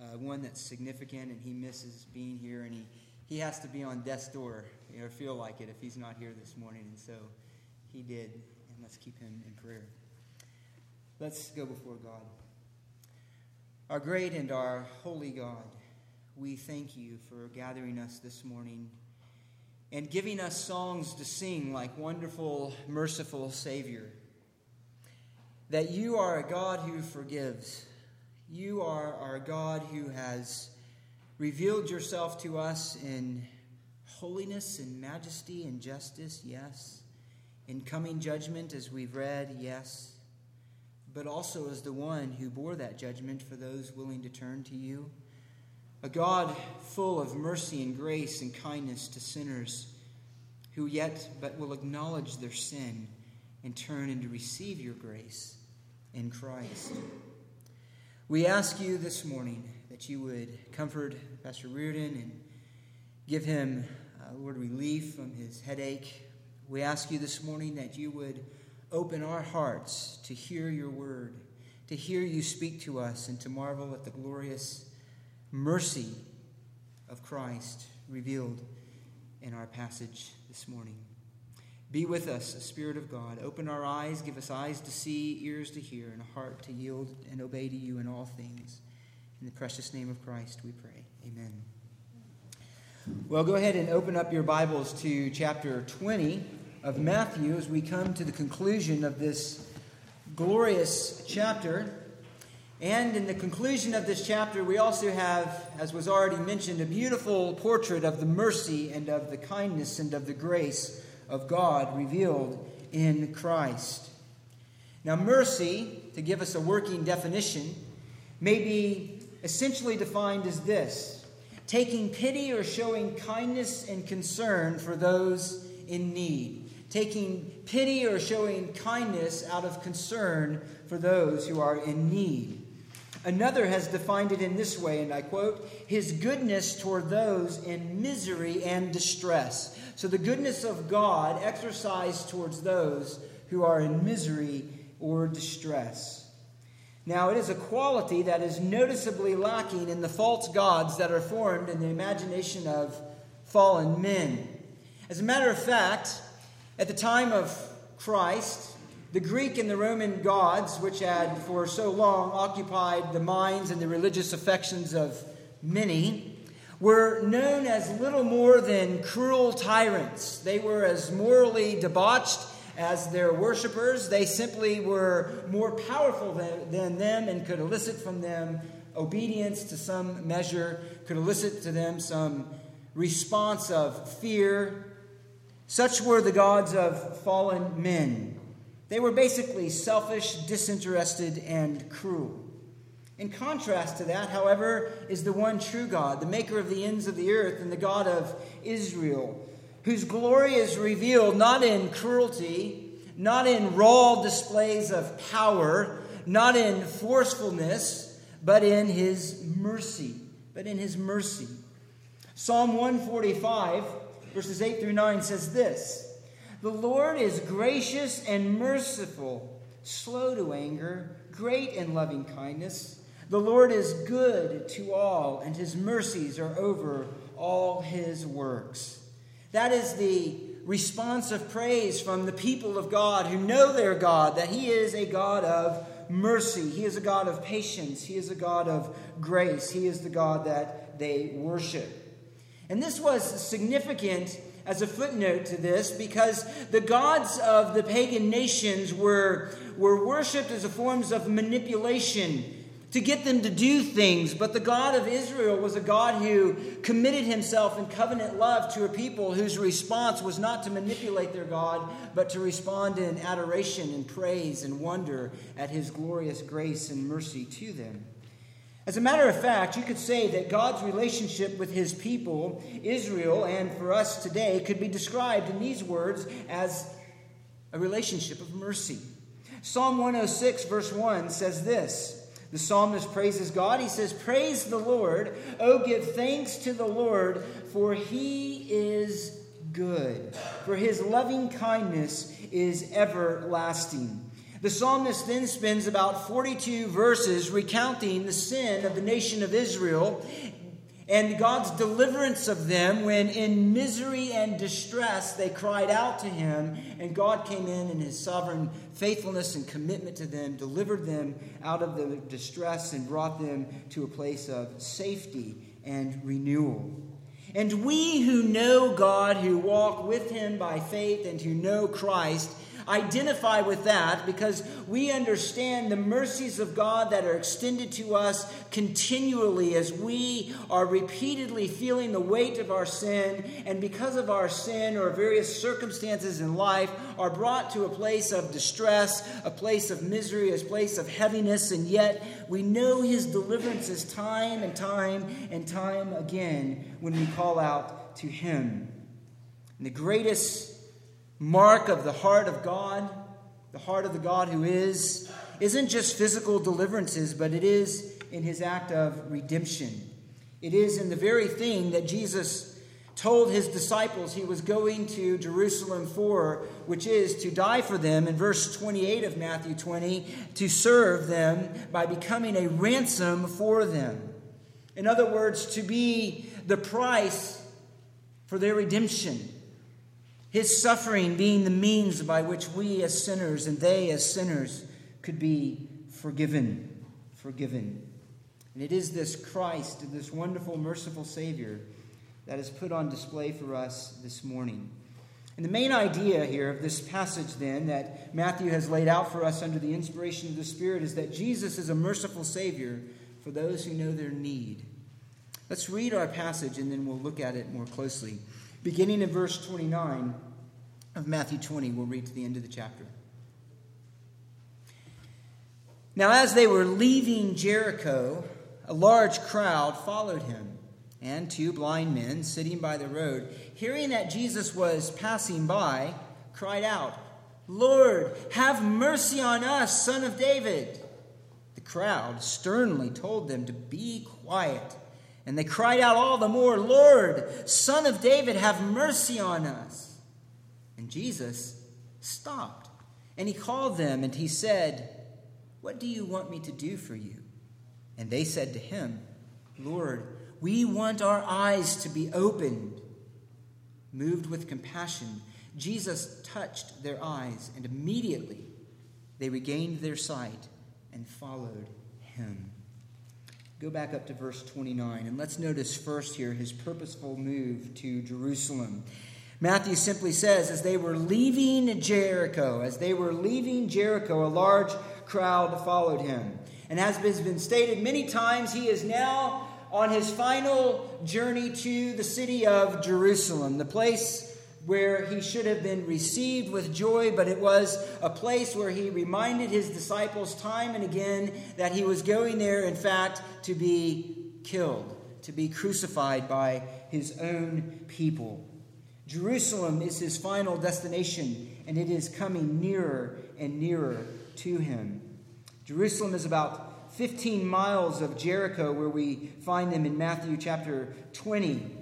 uh, one that's significant, and he misses being here, and he, he has to be on death's door, know, feel like it if he's not here this morning. And so he did, and let's keep him in prayer. Let's go before God. Our great and our holy God, we thank you for gathering us this morning and giving us songs to sing like wonderful, merciful Savior. That you are a God who forgives. You are our God who has revealed yourself to us in holiness and majesty and justice, yes. In coming judgment, as we've read, yes. But also as the one who bore that judgment for those willing to turn to you a God full of mercy and grace and kindness to sinners who yet but will acknowledge their sin and turn and to receive your grace in Christ. We ask you this morning that you would comfort Pastor Reardon and give him, uh, Lord, relief from his headache. We ask you this morning that you would open our hearts to hear your word, to hear you speak to us, and to marvel at the glorious mercy of Christ revealed in our passage this morning. Be with us, Spirit of God. Open our eyes, give us eyes to see, ears to hear, and a heart to yield and obey to you in all things. In the precious name of Christ, we pray. Amen. Well, go ahead and open up your Bibles to chapter 20 of Matthew as we come to the conclusion of this glorious chapter. And in the conclusion of this chapter, we also have, as was already mentioned, a beautiful portrait of the mercy and of the kindness and of the grace of God revealed in Christ. Now, mercy, to give us a working definition, may be essentially defined as this taking pity or showing kindness and concern for those in need. Taking pity or showing kindness out of concern for those who are in need. Another has defined it in this way, and I quote, His goodness toward those in misery and distress. So the goodness of God exercised towards those who are in misery or distress. Now, it is a quality that is noticeably lacking in the false gods that are formed in the imagination of fallen men. As a matter of fact, at the time of Christ, the Greek and the Roman gods, which had for so long occupied the minds and the religious affections of many, were known as little more than cruel tyrants. They were as morally debauched as their worshippers. They simply were more powerful than, than them and could elicit from them obedience to some measure, could elicit to them some response of fear. Such were the gods of fallen men. They were basically selfish, disinterested, and cruel. In contrast to that, however, is the one true God, the maker of the ends of the earth and the God of Israel, whose glory is revealed not in cruelty, not in raw displays of power, not in forcefulness, but in his mercy. But in his mercy. Psalm 145, verses 8 through 9 says this. The Lord is gracious and merciful, slow to anger, great in loving kindness. The Lord is good to all, and his mercies are over all his works. That is the response of praise from the people of God who know their God, that he is a God of mercy. He is a God of patience. He is a God of grace. He is the God that they worship. And this was significant as a footnote to this because the gods of the pagan nations were, were worshipped as a forms of manipulation to get them to do things. But the God of Israel was a God who committed himself in covenant love to a people whose response was not to manipulate their God, but to respond in adoration and praise and wonder at his glorious grace and mercy to them. As a matter of fact, you could say that God's relationship with his people, Israel, and for us today, could be described in these words as a relationship of mercy. Psalm 106, verse 1 says this The psalmist praises God. He says, Praise the Lord. Oh, give thanks to the Lord, for he is good, for his loving kindness is everlasting. The psalmist then spends about 42 verses recounting the sin of the nation of Israel and God's deliverance of them when, in misery and distress, they cried out to Him, and God came in in His sovereign faithfulness and commitment to them, delivered them out of the distress, and brought them to a place of safety and renewal. And we who know God, who walk with Him by faith, and who know Christ, identify with that because we understand the mercies of God that are extended to us continually as we are repeatedly feeling the weight of our sin and because of our sin or various circumstances in life are brought to a place of distress, a place of misery, a place of heaviness, and yet we know his deliverances time and time and time again when we call out to him. And the greatest mark of the heart of God, the heart of the God who is, isn't just physical deliverances, but it is in his act of redemption. It is in the very thing that Jesus told his disciples he was going to Jerusalem for, which is to die for them in verse 28 of Matthew 20, to serve them by becoming a ransom for them. In other words, to be the price for their redemption. His suffering being the means by which we as sinners and they as sinners could be forgiven. Forgiven. And it is this Christ, this wonderful, merciful Savior, that is put on display for us this morning. And the main idea here of this passage, then, that Matthew has laid out for us under the inspiration of the Spirit is that Jesus is a merciful Savior for those who know their need. Let's read our passage and then we'll look at it more closely. Beginning in verse 29 of Matthew 20, we'll read to the end of the chapter. Now, as they were leaving Jericho, a large crowd followed him, and two blind men sitting by the road, hearing that Jesus was passing by, cried out, Lord, have mercy on us, son of David. The crowd sternly told them to be quiet. And they cried out all the more, Lord, Son of David, have mercy on us. And Jesus stopped and he called them and he said, What do you want me to do for you? And they said to him, Lord, we want our eyes to be opened. Moved with compassion, Jesus touched their eyes, and immediately they regained their sight and followed him. Go back up to verse 29, and let's notice first here his purposeful move to Jerusalem. Matthew simply says, as they were leaving Jericho, as they were leaving Jericho, a large crowd followed him. And as has been stated many times, he is now on his final journey to the city of Jerusalem, the place where he should have been received with joy, but it was a place where he reminded his disciples time and again that he was going there, in fact, to be killed, to be crucified by his own people. Jerusalem is his final destination, and it is coming nearer and nearer to him. Jerusalem is about 15 miles of Jericho, where we find them in Matthew chapter 20.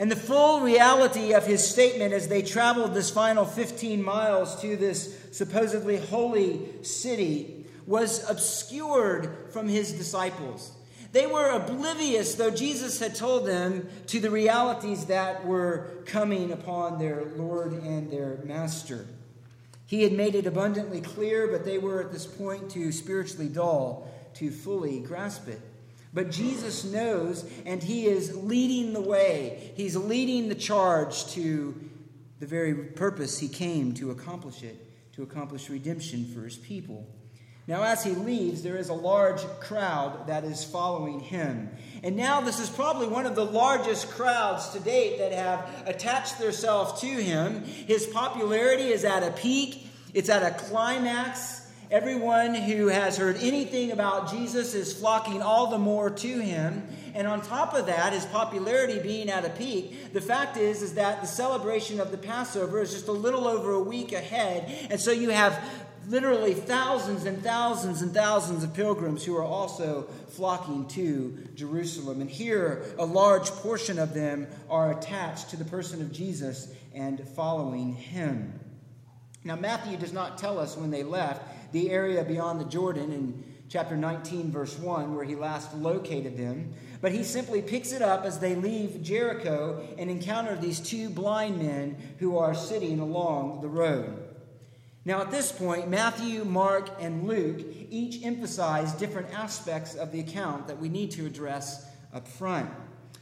And the full reality of his statement as they traveled this final 15 miles to this supposedly holy city was obscured from his disciples. They were oblivious, though Jesus had told them, to the realities that were coming upon their Lord and their Master. He had made it abundantly clear, but they were at this point too spiritually dull to fully grasp it. But Jesus knows, and He is leading the way. He's leading the charge to the very purpose He came to accomplish it, to accomplish redemption for His people. Now, as he leaves, there is a large crowd that is following him. And now, this is probably one of the largest crowds to date that have attached themselves to him. His popularity is at a peak, it's at a climax. Everyone who has heard anything about Jesus is flocking all the more to him. And on top of that, his popularity being at a peak, the fact is, is that the celebration of the Passover is just a little over a week ahead. And so you have literally thousands and thousands and thousands of pilgrims who are also flocking to Jerusalem. And here, a large portion of them are attached to the person of Jesus and following him. Now, Matthew does not tell us when they left the area beyond the Jordan in chapter 19, verse 1, where he last located them. But he simply picks it up as they leave Jericho and encounter these two blind men who are sitting along the road. Now, at this point, Matthew, Mark, and Luke each emphasize different aspects of the account that we need to address up front.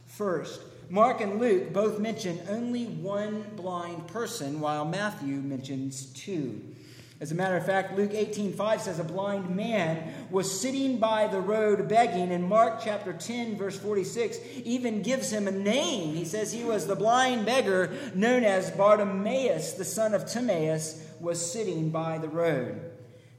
First, Mark and Luke both mention only one blind person, while Matthew mentions two. As a matter of fact, Luke 18:5 says a blind man was sitting by the road begging, and Mark chapter 10, verse 46, even gives him a name. He says he was the blind beggar known as Bartimaeus, the son of Timaeus, was sitting by the road.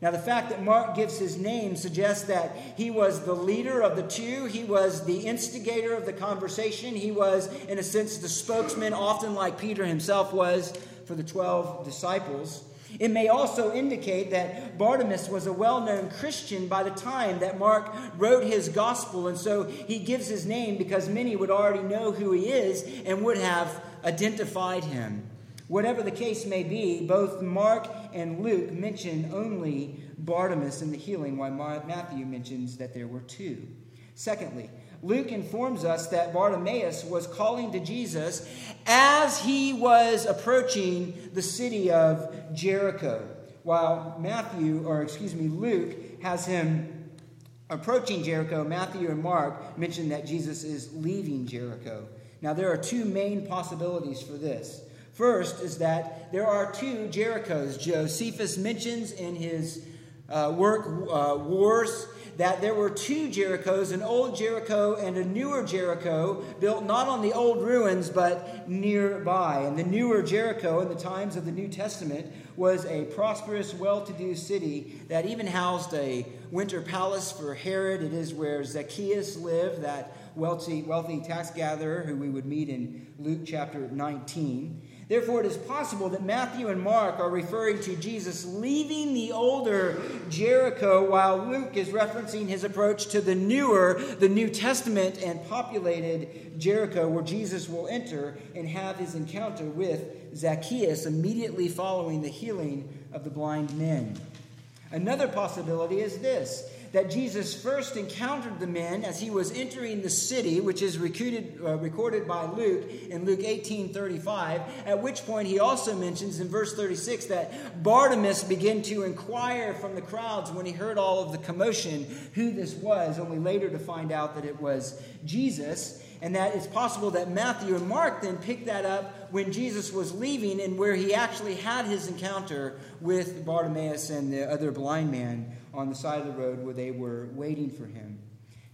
Now, the fact that Mark gives his name suggests that he was the leader of the two. He was the instigator of the conversation. He was, in a sense, the spokesman, often like Peter himself was for the 12 disciples. It may also indicate that Bartimaeus was a well known Christian by the time that Mark wrote his gospel, and so he gives his name because many would already know who he is and would have identified him. Whatever the case may be, both Mark and Luke mention only Bartimaeus in the healing, while Matthew mentions that there were two. Secondly, Luke informs us that Bartimaeus was calling to Jesus as he was approaching the city of Jericho, while Matthew, or excuse me, Luke, has him approaching Jericho. Matthew and Mark mention that Jesus is leaving Jericho. Now, there are two main possibilities for this. First is that there are two Jerichos. Josephus mentions in his uh, work, uh, Wars, that there were two Jerichos, an old Jericho and a newer Jericho, built not on the old ruins but nearby. And the newer Jericho in the times of the New Testament was a prosperous, well to do city that even housed a winter palace for Herod. It is where Zacchaeus lived, that wealthy, wealthy tax gatherer who we would meet in Luke chapter 19. Therefore, it is possible that Matthew and Mark are referring to Jesus leaving the older Jericho, while Luke is referencing his approach to the newer, the New Testament and populated Jericho, where Jesus will enter and have his encounter with Zacchaeus immediately following the healing of the blind men. Another possibility is this that Jesus first encountered the men as he was entering the city, which is recorded, uh, recorded by Luke in Luke 18 35, at which point he also mentions in verse 36 that Bartimaeus began to inquire from the crowds when he heard all of the commotion who this was, only later to find out that it was Jesus. And that it's possible that Matthew and Mark then picked that up when Jesus was leaving and where he actually had his encounter with Bartimaeus and the other blind man on the side of the road where they were waiting for him.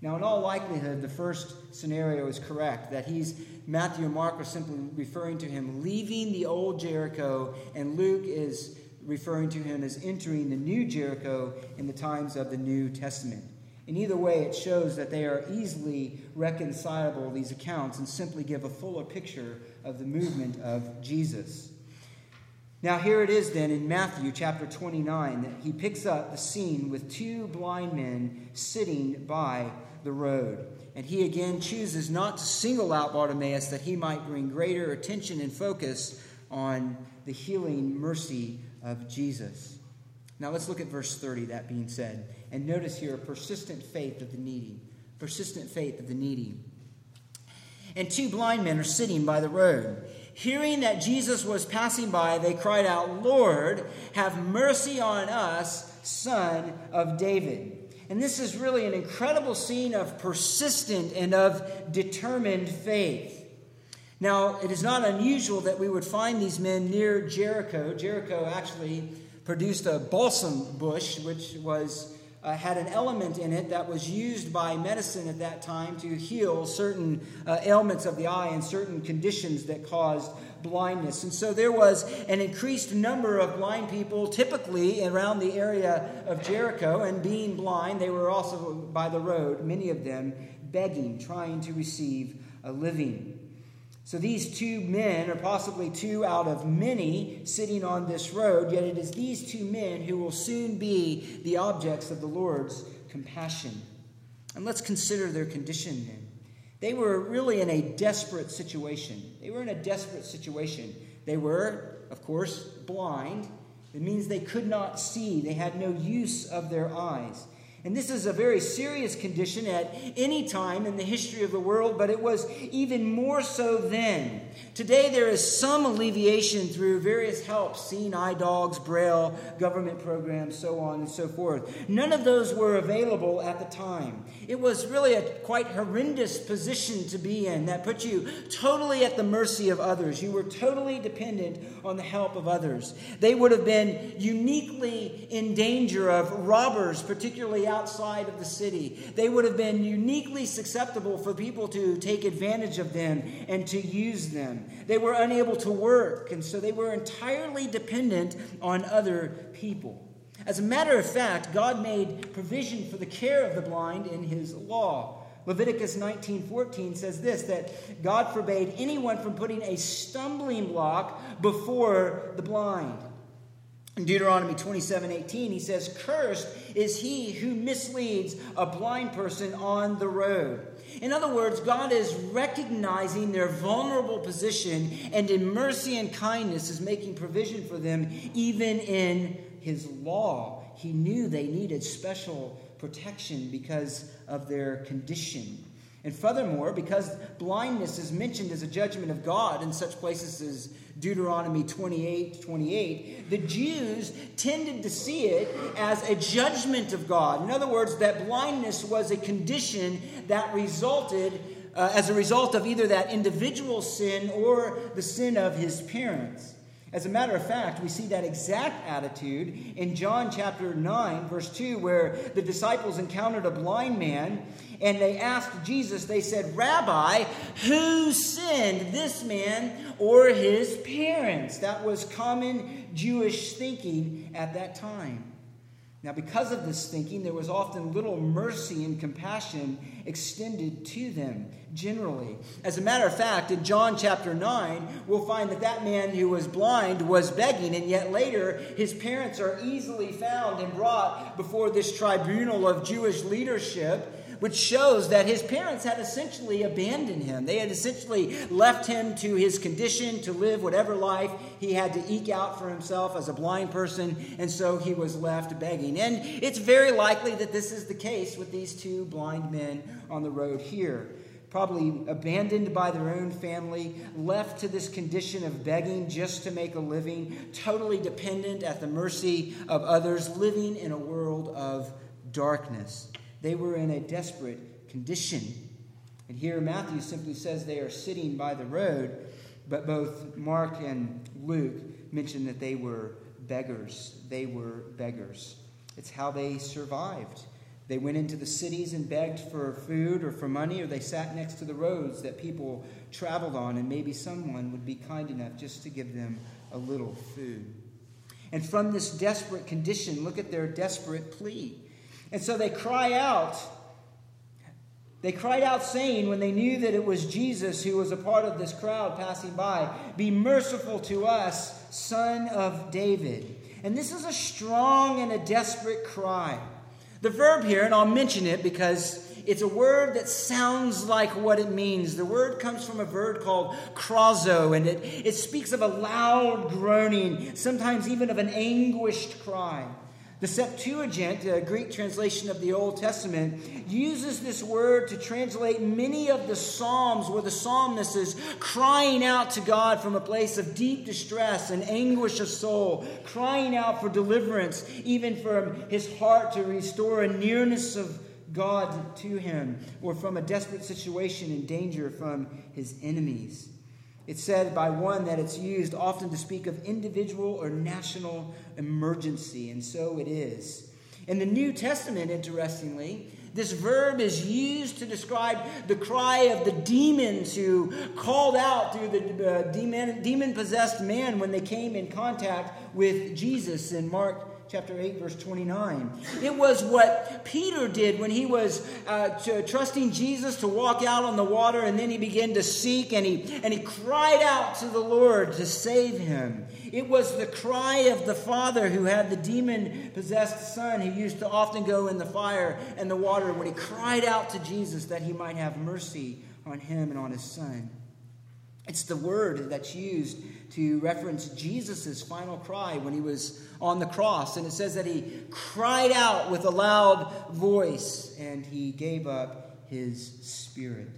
Now, in all likelihood, the first scenario is correct that he's Matthew and Mark are simply referring to him leaving the old Jericho, and Luke is referring to him as entering the new Jericho in the times of the New Testament. In either way, it shows that they are easily reconcilable, these accounts, and simply give a fuller picture of the movement of Jesus. Now, here it is then in Matthew chapter 29 that he picks up the scene with two blind men sitting by the road. And he again chooses not to single out Bartimaeus that he might bring greater attention and focus on the healing mercy of Jesus. Now, let's look at verse 30, that being said. And notice here persistent faith of the needy. Persistent faith of the needy. And two blind men are sitting by the road. Hearing that Jesus was passing by, they cried out, Lord, have mercy on us, son of David. And this is really an incredible scene of persistent and of determined faith. Now, it is not unusual that we would find these men near Jericho. Jericho actually produced a balsam bush, which was uh, had an element in it that was used by medicine at that time to heal certain uh, ailments of the eye and certain conditions that caused blindness. And so there was an increased number of blind people, typically around the area of Jericho, and being blind, they were also by the road, many of them begging, trying to receive a living. So these two men are possibly two out of many sitting on this road, yet it is these two men who will soon be the objects of the Lord's compassion. And let's consider their condition then. They were really in a desperate situation. They were in a desperate situation. They were, of course, blind. It means they could not see, they had no use of their eyes. And this is a very serious condition at any time in the history of the world, but it was even more so then. Today, there is some alleviation through various helps seeing eye dogs, braille, government programs, so on and so forth. None of those were available at the time. It was really a quite horrendous position to be in that put you totally at the mercy of others. You were totally dependent on the help of others. They would have been uniquely in danger of robbers, particularly outside of the city. They would have been uniquely susceptible for people to take advantage of them and to use them. They were unable to work, and so they were entirely dependent on other people. As a matter of fact, God made provision for the care of the blind in his law. Leviticus 19:14 says this that God forbade anyone from putting a stumbling block before the blind. Deuteronomy 27 18, he says, Cursed is he who misleads a blind person on the road. In other words, God is recognizing their vulnerable position and in mercy and kindness is making provision for them, even in his law. He knew they needed special protection because of their condition. And furthermore, because blindness is mentioned as a judgment of God in such places as Deuteronomy 28 28, the Jews tended to see it as a judgment of God. In other words, that blindness was a condition that resulted uh, as a result of either that individual sin or the sin of his parents. As a matter of fact, we see that exact attitude in John chapter 9, verse 2, where the disciples encountered a blind man and they asked Jesus, they said, Rabbi, who sinned, this man or his parents? That was common Jewish thinking at that time. Now, because of this thinking, there was often little mercy and compassion extended to them generally. As a matter of fact, in John chapter 9, we'll find that that man who was blind was begging, and yet later his parents are easily found and brought before this tribunal of Jewish leadership which shows that his parents had essentially abandoned him. They had essentially left him to his condition to live whatever life he had to eke out for himself as a blind person, and so he was left begging. And it's very likely that this is the case with these two blind men on the road here. Probably abandoned by their own family, left to this condition of begging just to make a living, totally dependent at the mercy of others, living in a world of darkness. They were in a desperate condition. And here Matthew simply says they are sitting by the road, but both Mark and Luke mention that they were beggars. They were beggars. It's how they survived. They went into the cities and begged for food or for money, or they sat next to the roads that people traveled on, and maybe someone would be kind enough just to give them a little food. And from this desperate condition, look at their desperate plea. And so they cry out. They cried out, saying, when they knew that it was Jesus who was a part of this crowd passing by, Be merciful to us, son of David. And this is a strong and a desperate cry. The verb here, and I'll mention it because it's a word that sounds like what it means. The word comes from a verb called krazo, and it, it speaks of a loud groaning, sometimes even of an anguished cry. The Septuagint, a Greek translation of the Old Testament, uses this word to translate many of the Psalms where the psalmist is crying out to God from a place of deep distress and anguish of soul, crying out for deliverance, even from his heart to restore a nearness of God to him, or from a desperate situation and danger from his enemies. It's said by one that it's used often to speak of individual or national emergency, and so it is. In the New Testament, interestingly, this verb is used to describe the cry of the demons who called out through the uh, demon possessed man when they came in contact with Jesus in Mark chapter 8, verse 29. It was what Peter did when he was uh, trusting Jesus to walk out on the water, and then he began to seek and he, and he cried out to the Lord to save him. It was the cry of the father who had the demon possessed son who used to often go in the fire and the water when he cried out to Jesus that he might have mercy on him and on his son. It's the word that's used to reference Jesus' final cry when he was on the cross. And it says that he cried out with a loud voice and he gave up his spirit.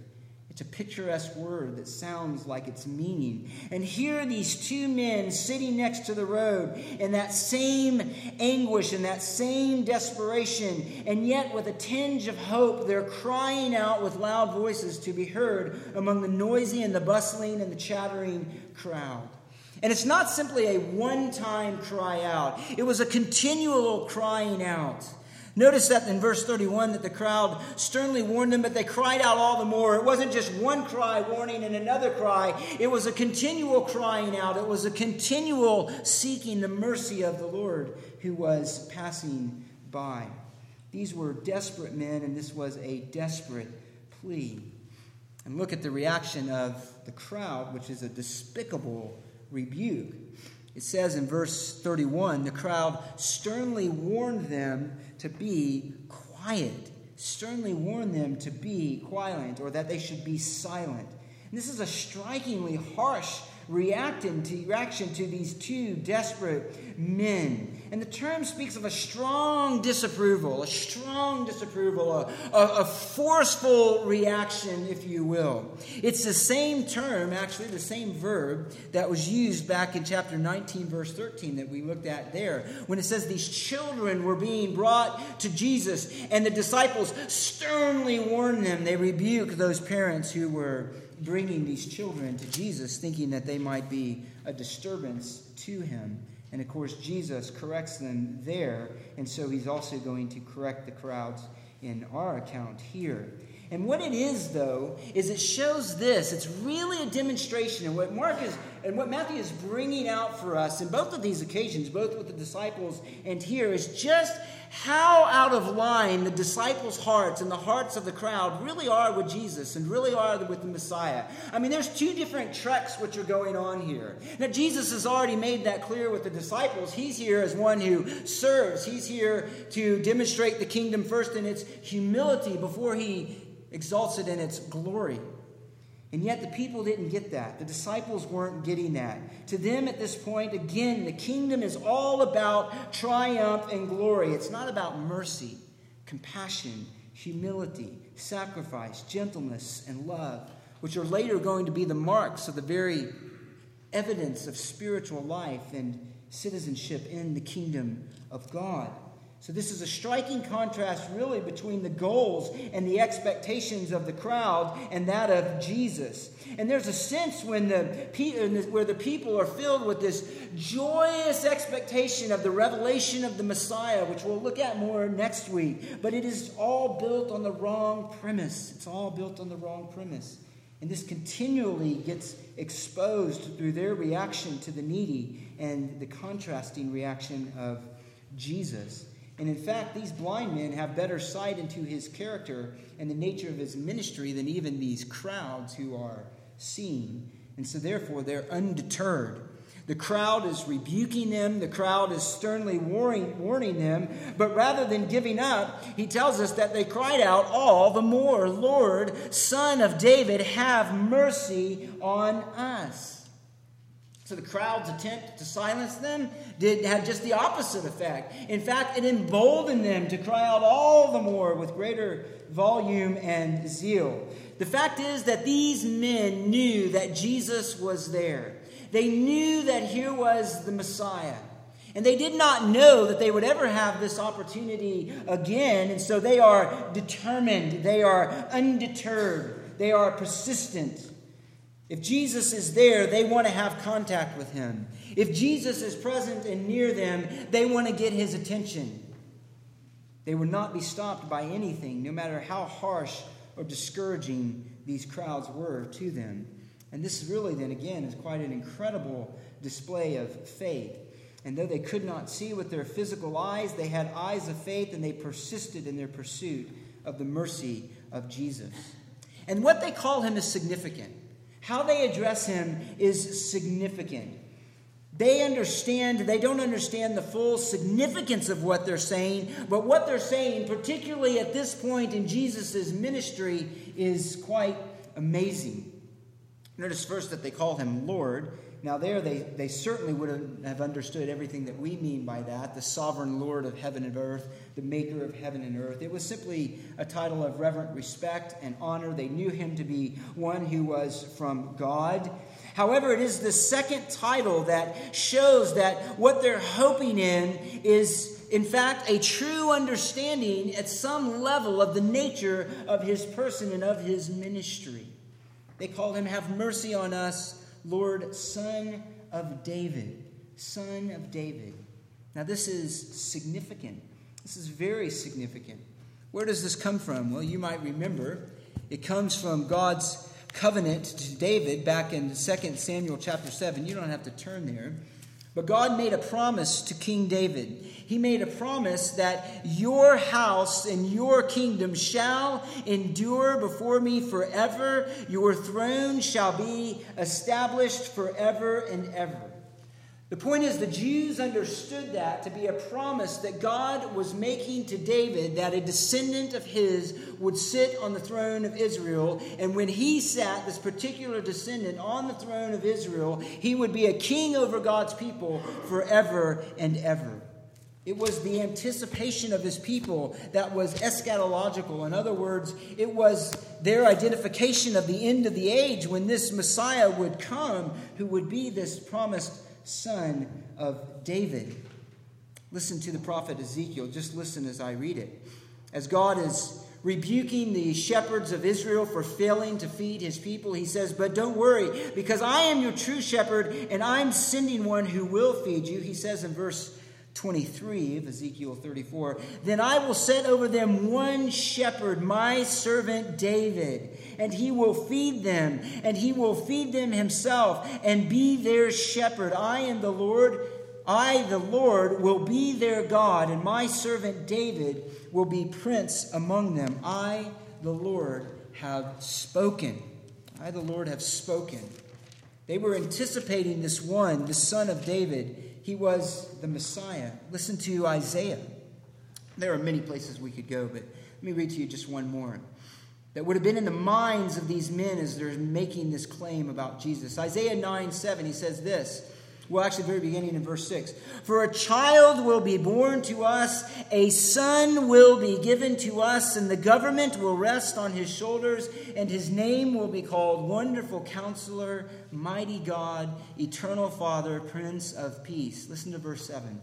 It's a picturesque word that sounds like its meaning. And here these two men sitting next to the road in that same anguish and that same desperation, and yet with a tinge of hope, they're crying out with loud voices to be heard among the noisy and the bustling and the chattering crowd. And it's not simply a one time cry out, it was a continual crying out. Notice that in verse 31 that the crowd sternly warned them, but they cried out all the more. It wasn't just one cry warning and another cry, it was a continual crying out. It was a continual seeking the mercy of the Lord who was passing by. These were desperate men, and this was a desperate plea. And look at the reaction of the crowd, which is a despicable rebuke. It says in verse 31 the crowd sternly warned them to be quiet, sternly warned them to be quiet or that they should be silent. And this is a strikingly harsh reacting to, reaction to these two desperate men. And the term speaks of a strong disapproval, a strong disapproval, a, a, a, forceful reaction, if you will. It's the same term, actually, the same verb that was used back in chapter 19, verse 13, that we looked at there, when it says these children were being brought to Jesus, and the disciples sternly warned them. They rebuked those parents who were bringing these children to Jesus, thinking that they might be a disturbance to him. And of course, Jesus corrects them there, and so he's also going to correct the crowds in our account here. And what it is, though, is it shows this. It's really a demonstration. And what Mark is, and what Matthew is bringing out for us in both of these occasions, both with the disciples and here, is just how out of line the disciples' hearts and the hearts of the crowd really are with Jesus and really are with the Messiah. I mean, there's two different treks which are going on here. Now, Jesus has already made that clear with the disciples. He's here as one who serves, he's here to demonstrate the kingdom first in its humility before he exalts it in its glory. And yet the people didn't get that. The disciples weren't getting that. To them at this point, again, the kingdom is all about triumph and glory. It's not about mercy, compassion, humility, sacrifice, gentleness, and love, which are later going to be the marks of the very evidence of spiritual life and citizenship in the kingdom of God. So, this is a striking contrast, really, between the goals and the expectations of the crowd and that of Jesus. And there's a sense when the, where the people are filled with this joyous expectation of the revelation of the Messiah, which we'll look at more next week. But it is all built on the wrong premise. It's all built on the wrong premise. And this continually gets exposed through their reaction to the needy and the contrasting reaction of Jesus. And in fact, these blind men have better sight into his character and the nature of his ministry than even these crowds who are seeing. And so, therefore, they're undeterred. The crowd is rebuking them, the crowd is sternly warning, warning them, but rather than giving up, he tells us that they cried out all the more, Lord, Son of David, have mercy on us. So the crowd's attempt to silence them did had just the opposite effect. In fact, it emboldened them to cry out all the more with greater volume and zeal. The fact is that these men knew that Jesus was there. They knew that here was the Messiah. And they did not know that they would ever have this opportunity again. And so they are determined, they are undeterred, they are persistent. If Jesus is there, they want to have contact with him. If Jesus is present and near them, they want to get his attention. They would not be stopped by anything, no matter how harsh or discouraging these crowds were to them. And this really, then again, is quite an incredible display of faith. And though they could not see with their physical eyes, they had eyes of faith and they persisted in their pursuit of the mercy of Jesus. And what they call him is significant. How they address him is significant. They understand, they don't understand the full significance of what they're saying, but what they're saying, particularly at this point in Jesus' ministry, is quite amazing. Notice first that they call him Lord. Now, there they, they certainly would have understood everything that we mean by that the sovereign Lord of heaven and earth, the maker of heaven and earth. It was simply a title of reverent respect and honor. They knew him to be one who was from God. However, it is the second title that shows that what they're hoping in is, in fact, a true understanding at some level of the nature of his person and of his ministry. They called him, Have mercy on us, Lord, Son of David. Son of David. Now, this is significant. This is very significant. Where does this come from? Well, you might remember it comes from God's covenant to David back in 2 Samuel chapter 7. You don't have to turn there. But God made a promise to King David. He made a promise that your house and your kingdom shall endure before me forever. Your throne shall be established forever and ever. The point is, the Jews understood that to be a promise that God was making to David that a descendant of his would sit on the throne of Israel. And when he sat, this particular descendant, on the throne of Israel, he would be a king over God's people forever and ever. It was the anticipation of his people that was eschatological. In other words, it was their identification of the end of the age when this Messiah would come, who would be this promised son of David. Listen to the prophet Ezekiel. Just listen as I read it. As God is rebuking the shepherds of Israel for failing to feed his people, he says, But don't worry, because I am your true shepherd, and I'm sending one who will feed you. He says in verse 23 of Ezekiel 34 Then I will set over them one shepherd, my servant David, and he will feed them, and he will feed them himself, and be their shepherd. I am the Lord. I, the Lord, will be their God, and my servant David will be prince among them. I, the Lord, have spoken. I, the Lord, have spoken. They were anticipating this one, the son of David he was the Messiah. Listen to Isaiah. There are many places we could go, but let me read to you just one more. That would have been in the minds of these men as they're making this claim about Jesus. Isaiah 9 7, he says this. Well, actually, very beginning in verse 6. For a child will be born to us, a son will be given to us, and the government will rest on his shoulders, and his name will be called Wonderful Counselor, Mighty God, Eternal Father, Prince of Peace. Listen to verse 7.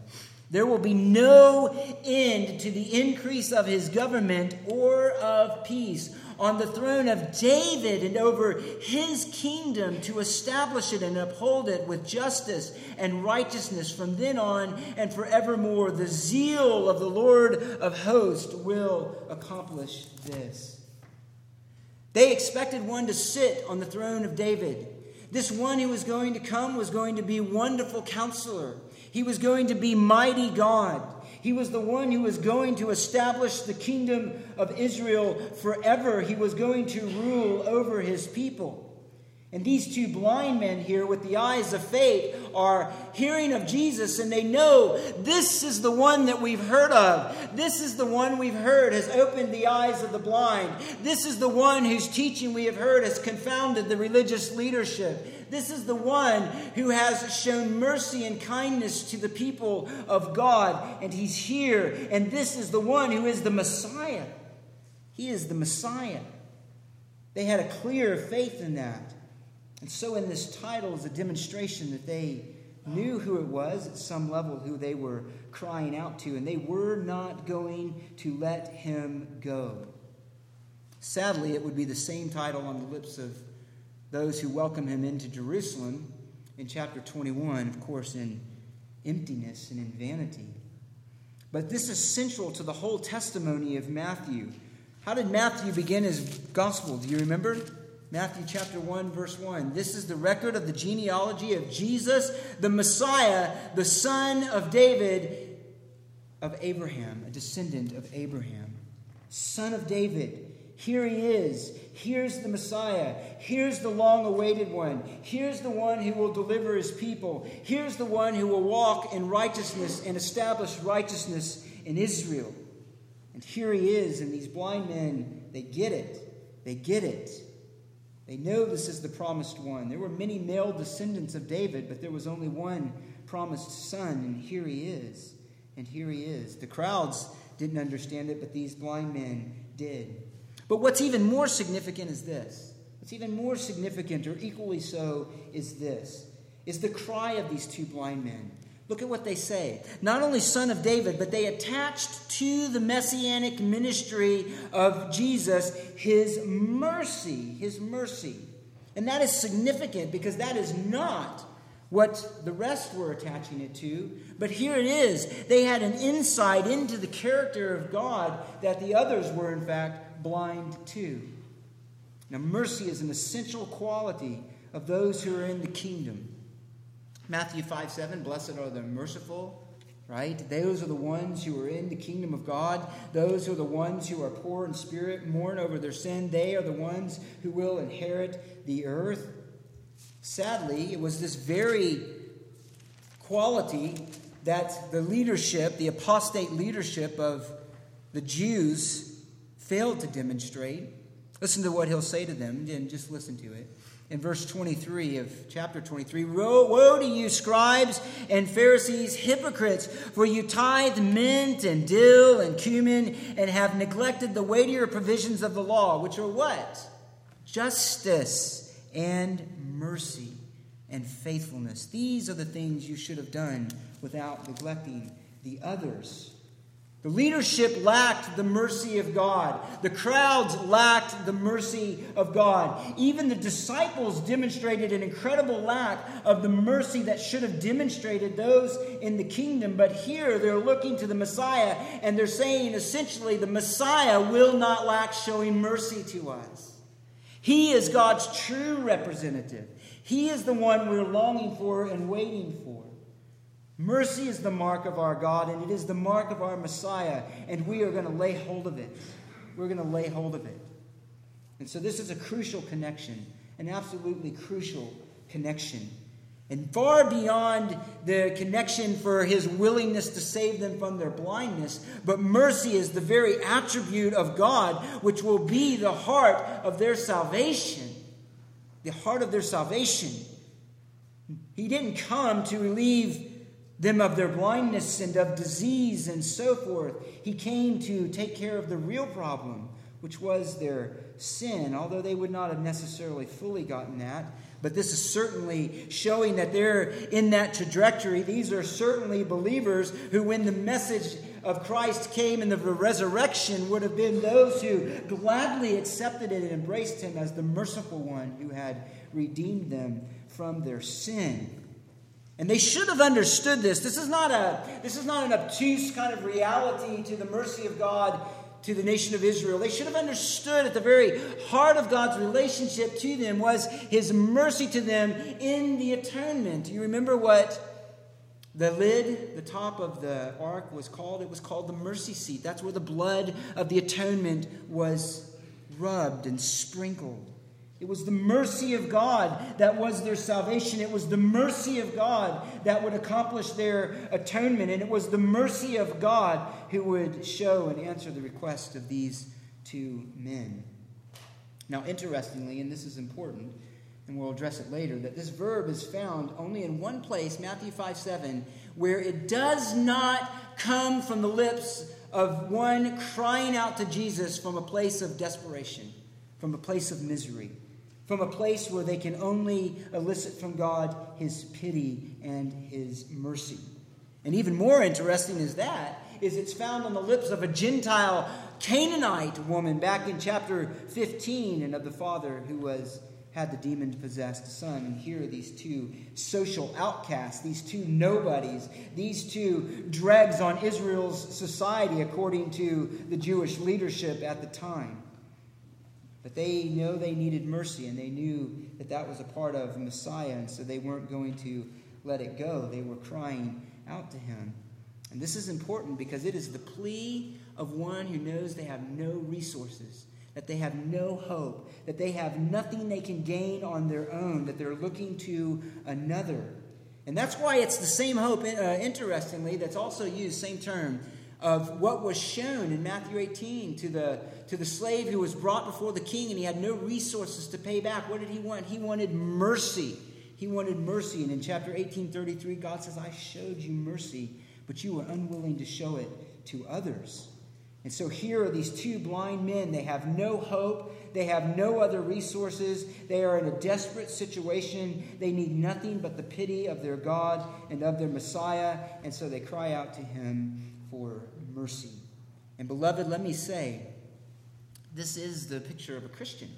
There will be no end to the increase of his government or of peace on the throne of David and over his kingdom to establish it and uphold it with justice and righteousness from then on and forevermore. The zeal of the Lord of hosts will accomplish this. They expected one to sit on the throne of David. This one who was going to come was going to be wonderful counselor. He was going to be mighty God. He was the one who was going to establish the kingdom of Israel forever. He was going to rule over his people. And these two blind men here with the eyes of faith are hearing of Jesus and they know this is the one that we've heard of. This is the one we've heard has opened the eyes of the blind. This is the one whose teaching we have heard has confounded the religious leadership. This is the one who has shown mercy and kindness to the people of God, and he's here. And this is the one who is the Messiah. He is the Messiah. They had a clear faith in that. And so, in this title is a demonstration that they knew who it was at some level who they were crying out to, and they were not going to let him go. Sadly, it would be the same title on the lips of those who welcome him into Jerusalem in chapter 21, of course, in emptiness and in vanity. But this is central to the whole testimony of Matthew. How did Matthew begin his gospel? Do you remember? Matthew chapter 1, verse 1. This is the record of the genealogy of Jesus, the Messiah, the son of David, of Abraham, a descendant of Abraham. Son of David. Here he is. Here's the Messiah. Here's the long awaited one. Here's the one who will deliver his people. Here's the one who will walk in righteousness and establish righteousness in Israel. And here he is, and these blind men, they get it. They get it. They know this is the promised one. There were many male descendants of David, but there was only one promised son, and here he is. And here he is. The crowds didn't understand it, but these blind men did. But what's even more significant is this. What's even more significant, or equally so, is this is the cry of these two blind men. Look at what they say. Not only son of David, but they attached to the messianic ministry of Jesus his mercy, his mercy. And that is significant because that is not what the rest were attaching it to. But here it is. They had an insight into the character of God that the others were, in fact, blind to. Now, mercy is an essential quality of those who are in the kingdom. Matthew 5 7, blessed are the merciful, right? Those are the ones who are in the kingdom of God. Those are the ones who are poor in spirit, mourn over their sin. They are the ones who will inherit the earth. Sadly, it was this very quality that the leadership, the apostate leadership of the Jews, failed to demonstrate. Listen to what he'll say to them, and just listen to it in verse 23 of chapter 23 Woe to you, scribes and Pharisees, hypocrites, for you tithe mint and dill and cumin and have neglected the weightier provisions of the law, which are what? Justice and mercy and faithfulness. These are the things you should have done without neglecting the others. The leadership lacked the mercy of God. The crowds lacked the mercy of God. Even the disciples demonstrated an incredible lack of the mercy that should have demonstrated those in the kingdom. But here they're looking to the Messiah and they're saying essentially the Messiah will not lack showing mercy to us. He is God's true representative, He is the one we're longing for and waiting for. Mercy is the mark of our God, and it is the mark of our Messiah, and we are going to lay hold of it. We're going to lay hold of it. And so, this is a crucial connection, an absolutely crucial connection. And far beyond the connection for his willingness to save them from their blindness, but mercy is the very attribute of God which will be the heart of their salvation. The heart of their salvation. He didn't come to relieve them of their blindness and of disease and so forth. He came to take care of the real problem, which was their sin, although they would not have necessarily fully gotten that. But this is certainly showing that they're in that trajectory. These are certainly believers who, when the message of Christ came in the resurrection, would have been those who gladly accepted it and embraced him as the merciful one who had redeemed them from their sin. And they should have understood this. This is not a this is not an obtuse kind of reality to the mercy of God to the nation of Israel. They should have understood at the very heart of God's relationship to them was his mercy to them in the atonement. You remember what the lid, the top of the ark was called? It was called the mercy seat. That's where the blood of the atonement was rubbed and sprinkled. It was the mercy of God that was their salvation. It was the mercy of God that would accomplish their atonement. And it was the mercy of God who would show and answer the request of these two men. Now, interestingly, and this is important, and we'll address it later, that this verb is found only in one place, Matthew 5 7, where it does not come from the lips of one crying out to Jesus from a place of desperation, from a place of misery from a place where they can only elicit from God his pity and his mercy. And even more interesting is that is it's found on the lips of a Gentile Canaanite woman back in chapter 15 and of the father who was had the demon possessed son. And here are these two social outcasts, these two nobodies, these two dregs on Israel's society according to the Jewish leadership at the time. But they know they needed mercy, and they knew that that was a part of Messiah, and so they weren't going to let it go. They were crying out to him. And this is important because it is the plea of one who knows they have no resources, that they have no hope, that they have nothing they can gain on their own, that they're looking to another. And that's why it's the same hope, uh, interestingly, that's also used, same term, of what was shown in Matthew 18 to the, to the slave who was brought before the king and he had no resources to pay back. What did he want? He wanted mercy. He wanted mercy. And in chapter 1833, God says, I showed you mercy, but you were unwilling to show it to others. And so here are these two blind men. They have no hope. They have no other resources. They are in a desperate situation. They need nothing but the pity of their God and of their Messiah. And so they cry out to him for mercy. And beloved, let me say, this is the picture of a Christian.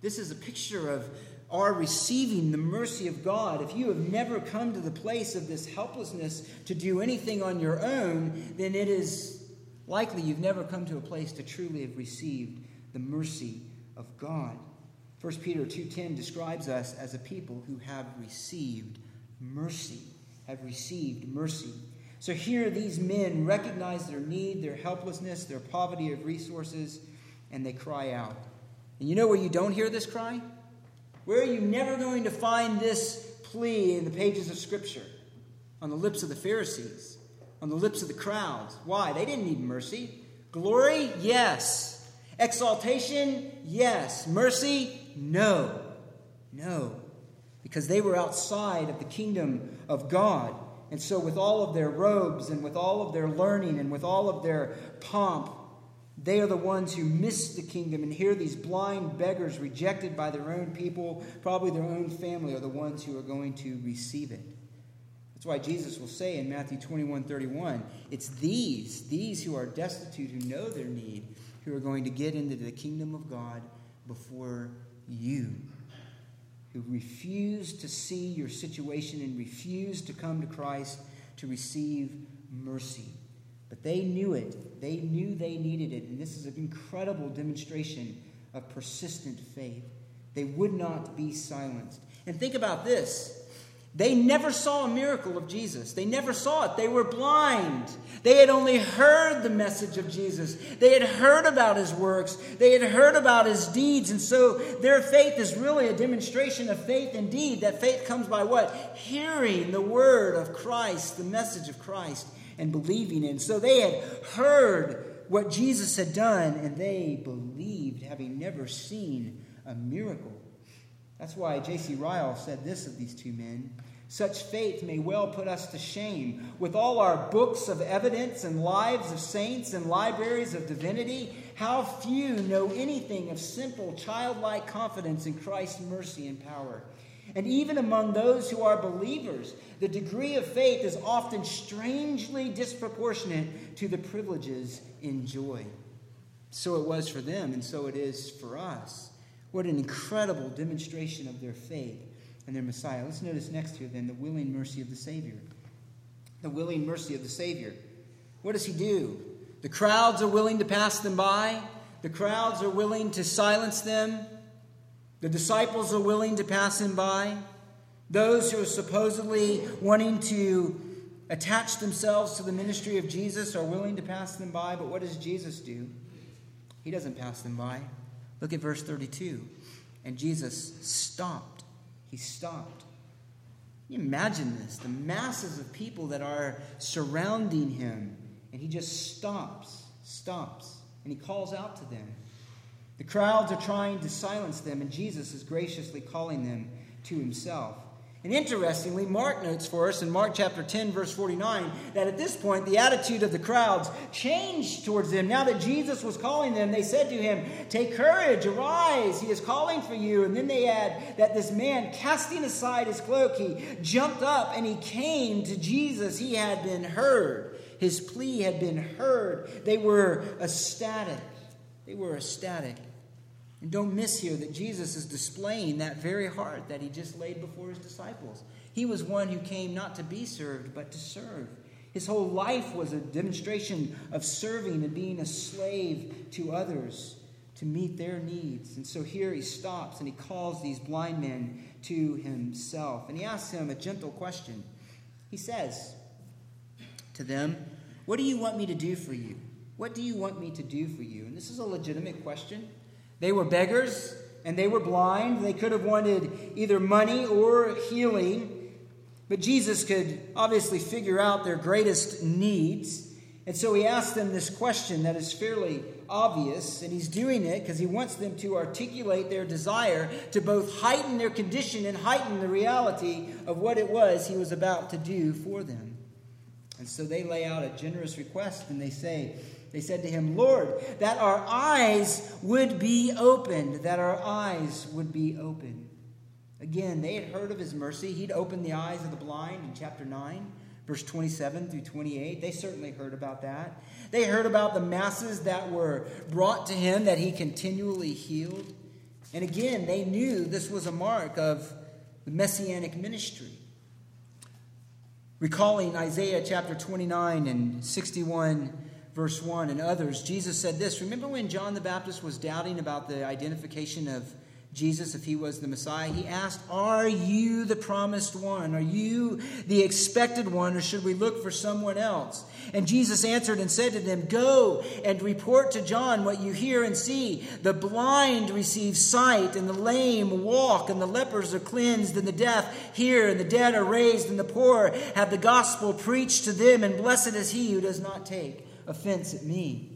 This is a picture of our receiving the mercy of God. If you have never come to the place of this helplessness to do anything on your own, then it is likely you've never come to a place to truly have received the mercy of God. 1 Peter 2:10 describes us as a people who have received mercy, have received mercy. So here, these men recognize their need, their helplessness, their poverty of resources, and they cry out. And you know where you don't hear this cry? Where are you never going to find this plea in the pages of Scripture? On the lips of the Pharisees, on the lips of the crowds. Why? They didn't need mercy. Glory? Yes. Exaltation? Yes. Mercy? No. No. Because they were outside of the kingdom of God. And so, with all of their robes and with all of their learning and with all of their pomp, they are the ones who miss the kingdom. And here, these blind beggars, rejected by their own people, probably their own family, are the ones who are going to receive it. That's why Jesus will say in Matthew 21 31, it's these, these who are destitute, who know their need, who are going to get into the kingdom of God before you who refuse to see your situation and refuse to come to Christ to receive mercy. But they knew it. They knew they needed it. And this is an incredible demonstration of persistent faith. They would not be silenced. And think about this they never saw a miracle of Jesus. They never saw it. They were blind. They had only heard the message of Jesus. They had heard about his works. They had heard about his deeds. And so their faith is really a demonstration of faith indeed. That faith comes by what? Hearing the word of Christ, the message of Christ, and believing in. So they had heard what Jesus had done, and they believed, having never seen a miracle. That's why J.C. Ryle said this of these two men such faith may well put us to shame. With all our books of evidence and lives of saints and libraries of divinity, how few know anything of simple, childlike confidence in Christ's mercy and power. And even among those who are believers, the degree of faith is often strangely disproportionate to the privileges enjoyed. So it was for them, and so it is for us. What an incredible demonstration of their faith and their Messiah. Let's notice next here then the willing mercy of the Savior. The willing mercy of the Savior. What does he do? The crowds are willing to pass them by, the crowds are willing to silence them, the disciples are willing to pass him by. Those who are supposedly wanting to attach themselves to the ministry of Jesus are willing to pass them by, but what does Jesus do? He doesn't pass them by. Look at verse 32. And Jesus stopped he stopped. Can you imagine this? The masses of people that are surrounding him, and he just stops, stops, and he calls out to them. The crowds are trying to silence them, and Jesus is graciously calling them to himself. And interestingly, Mark notes for us in Mark chapter 10, verse 49, that at this point the attitude of the crowds changed towards them. Now that Jesus was calling them, they said to him, Take courage, arise, he is calling for you. And then they add that this man, casting aside his cloak, he jumped up and he came to Jesus. He had been heard, his plea had been heard. They were ecstatic. They were ecstatic. And don't miss here that Jesus is displaying that very heart that he just laid before his disciples. He was one who came not to be served, but to serve. His whole life was a demonstration of serving and being a slave to others to meet their needs. And so here he stops and he calls these blind men to himself. And he asks them a gentle question. He says to them, What do you want me to do for you? What do you want me to do for you? And this is a legitimate question. They were beggars and they were blind. They could have wanted either money or healing. But Jesus could obviously figure out their greatest needs. And so he asked them this question that is fairly obvious, and he's doing it because he wants them to articulate their desire to both heighten their condition and heighten the reality of what it was he was about to do for them. And so they lay out a generous request and they say, they said to him, Lord, that our eyes would be opened, that our eyes would be opened. Again, they had heard of his mercy. He'd opened the eyes of the blind in chapter 9 verse 27 through 28. They certainly heard about that. They heard about the masses that were brought to him that he continually healed. And again, they knew this was a mark of the messianic ministry. Recalling Isaiah chapter 29 and 61, verse 1, and others, Jesus said this Remember when John the Baptist was doubting about the identification of Jesus, if he was the Messiah, he asked, Are you the promised one? Are you the expected one, or should we look for someone else? And Jesus answered and said to them, Go and report to John what you hear and see. The blind receive sight, and the lame walk, and the lepers are cleansed, and the deaf hear, and the dead are raised, and the poor have the gospel preached to them, and blessed is he who does not take offense at me.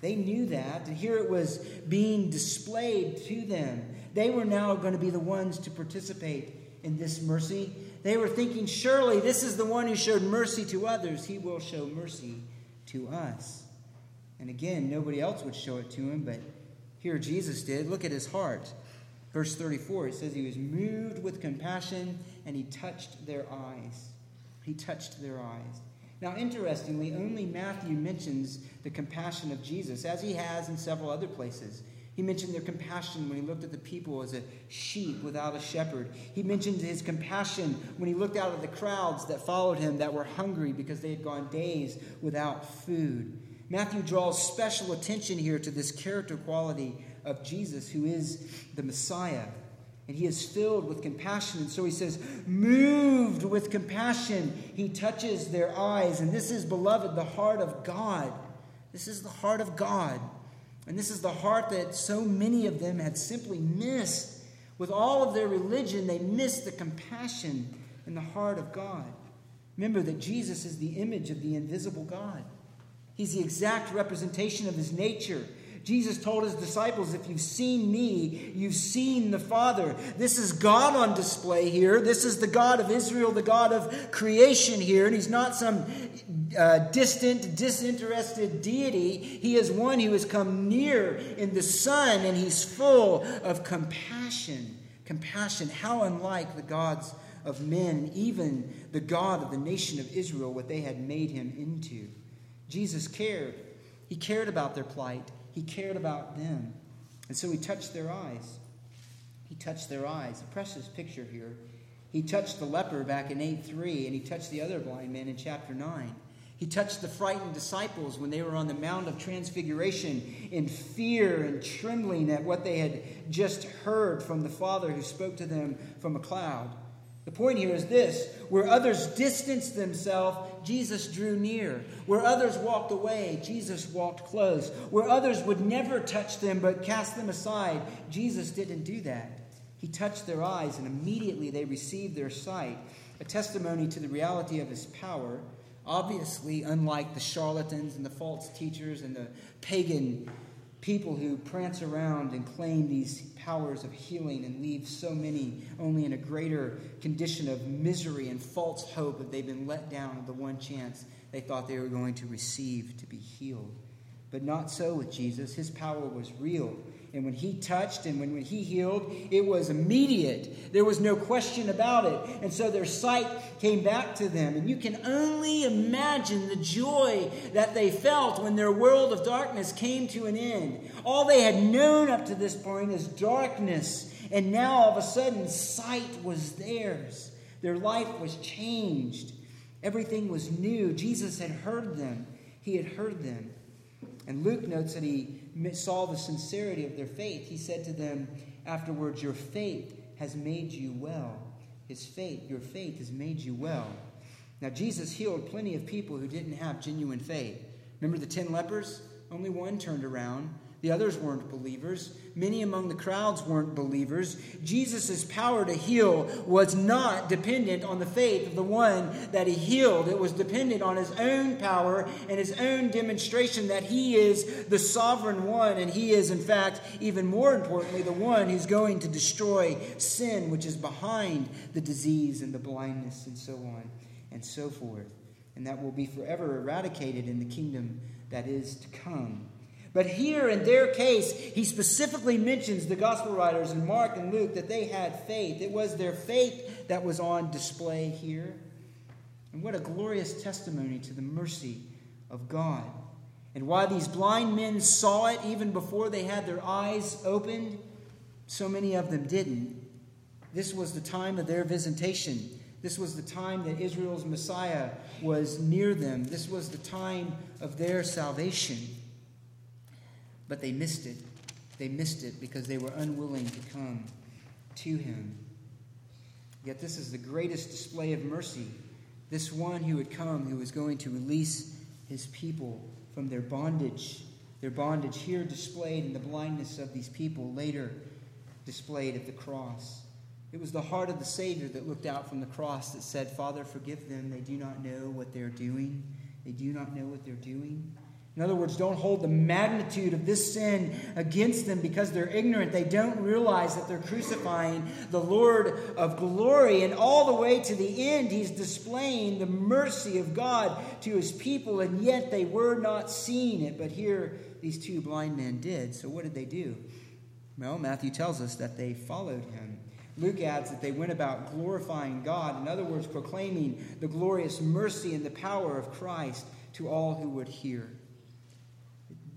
They knew that, and here it was being displayed to them. They were now going to be the ones to participate in this mercy. They were thinking, surely this is the one who showed mercy to others. He will show mercy to us. And again, nobody else would show it to him, but here Jesus did. Look at his heart. Verse 34, it says he was moved with compassion and he touched their eyes. He touched their eyes. Now, interestingly, only Matthew mentions the compassion of Jesus, as he has in several other places. He mentioned their compassion when he looked at the people as a sheep without a shepherd. He mentioned his compassion when he looked out at the crowds that followed him that were hungry because they had gone days without food. Matthew draws special attention here to this character quality of Jesus, who is the Messiah and he is filled with compassion. And so he says, moved with compassion, he touches their eyes. And this is, beloved, the heart of God. This is the heart of God. And this is the heart that so many of them had simply missed. With all of their religion, they missed the compassion in the heart of God. Remember that Jesus is the image of the invisible God. He's the exact representation of his nature. Jesus told his disciples, If you've seen me, you've seen the Father. This is God on display here. This is the God of Israel, the God of creation here. And he's not some uh, distant, disinterested deity. He is one who has come near in the Son, and he's full of compassion. Compassion. How unlike the gods of men, even the God of the nation of Israel, what they had made him into. Jesus cared. He cared about their plight. He cared about them. And so he touched their eyes. He touched their eyes. A precious picture here. He touched the leper back in 8 3, and he touched the other blind man in chapter 9. He touched the frightened disciples when they were on the Mount of Transfiguration in fear and trembling at what they had just heard from the Father who spoke to them from a cloud. The point here is this where others distanced themselves, Jesus drew near. Where others walked away, Jesus walked close. Where others would never touch them but cast them aside, Jesus didn't do that. He touched their eyes, and immediately they received their sight, a testimony to the reality of his power. Obviously, unlike the charlatans and the false teachers and the pagan people who prance around and claim these powers of healing and leave so many only in a greater condition of misery and false hope that they've been let down of the one chance they thought they were going to receive to be healed. But not so with Jesus. His power was real. And when he touched and when, when he healed, it was immediate. There was no question about it. And so their sight came back to them. And you can only imagine the joy that they felt when their world of darkness came to an end. All they had known up to this point is darkness. And now all of a sudden, sight was theirs. Their life was changed. Everything was new. Jesus had heard them. He had heard them. And Luke notes that he saw the sincerity of their faith, he said to them afterwards, Your faith has made you well. His faith, your faith has made you well. Now, Jesus healed plenty of people who didn't have genuine faith. Remember the ten lepers? Only one turned around. The others weren't believers. Many among the crowds weren't believers. Jesus' power to heal was not dependent on the faith of the one that he healed. It was dependent on his own power and his own demonstration that he is the sovereign one, and he is, in fact, even more importantly, the one who's going to destroy sin, which is behind the disease and the blindness and so on and so forth. And that will be forever eradicated in the kingdom that is to come. But here in their case, he specifically mentions the gospel writers in Mark and Luke that they had faith. It was their faith that was on display here. And what a glorious testimony to the mercy of God. And why these blind men saw it even before they had their eyes opened, so many of them didn't. This was the time of their visitation. This was the time that Israel's Messiah was near them. This was the time of their salvation. But they missed it. They missed it because they were unwilling to come to him. Yet this is the greatest display of mercy. This one who would come, who was going to release his people from their bondage. Their bondage here displayed in the blindness of these people, later displayed at the cross. It was the heart of the Savior that looked out from the cross that said, Father, forgive them. They do not know what they're doing. They do not know what they're doing. In other words, don't hold the magnitude of this sin against them because they're ignorant. They don't realize that they're crucifying the Lord of glory. And all the way to the end, he's displaying the mercy of God to his people, and yet they were not seeing it. But here, these two blind men did. So what did they do? Well, Matthew tells us that they followed him. Luke adds that they went about glorifying God, in other words, proclaiming the glorious mercy and the power of Christ to all who would hear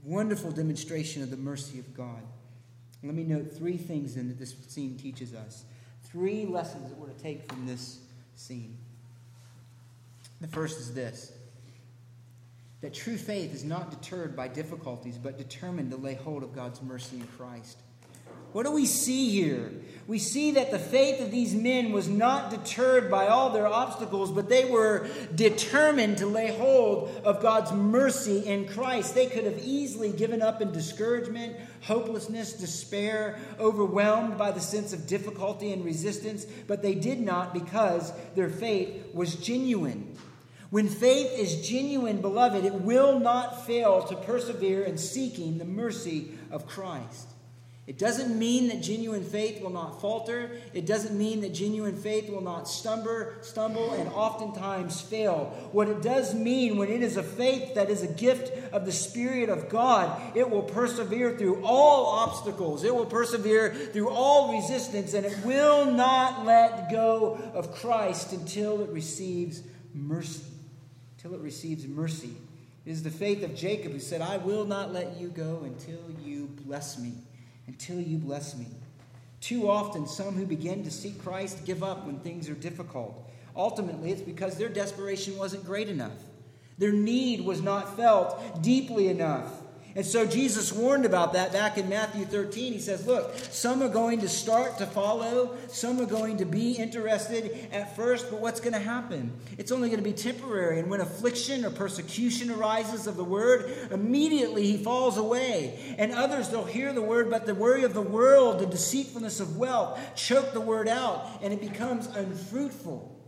wonderful demonstration of the mercy of God. Let me note three things then that this scene teaches us. Three lessons that we're to take from this scene. The first is this that true faith is not deterred by difficulties, but determined to lay hold of God's mercy in Christ. What do we see here? We see that the faith of these men was not deterred by all their obstacles, but they were determined to lay hold of God's mercy in Christ. They could have easily given up in discouragement, hopelessness, despair, overwhelmed by the sense of difficulty and resistance, but they did not because their faith was genuine. When faith is genuine, beloved, it will not fail to persevere in seeking the mercy of Christ. It doesn't mean that genuine faith will not falter. It doesn't mean that genuine faith will not stumble, stumble and oftentimes fail. What it does mean when it is a faith that is a gift of the Spirit of God, it will persevere through all obstacles. It will persevere through all resistance and it will not let go of Christ until it receives mercy. Until it receives mercy. It is the faith of Jacob who said, I will not let you go until you bless me until you bless me. Too often, some who begin to seek Christ give up when things are difficult. Ultimately, it's because their desperation wasn't great enough. Their need was not felt deeply enough. And so Jesus warned about that back in Matthew 13. He says, Look, some are going to start to follow, some are going to be interested at first, but what's going to happen? It's only going to be temporary. And when affliction or persecution arises of the word, immediately he falls away. And others, they'll hear the word, but the worry of the world, the deceitfulness of wealth, choke the word out, and it becomes unfruitful.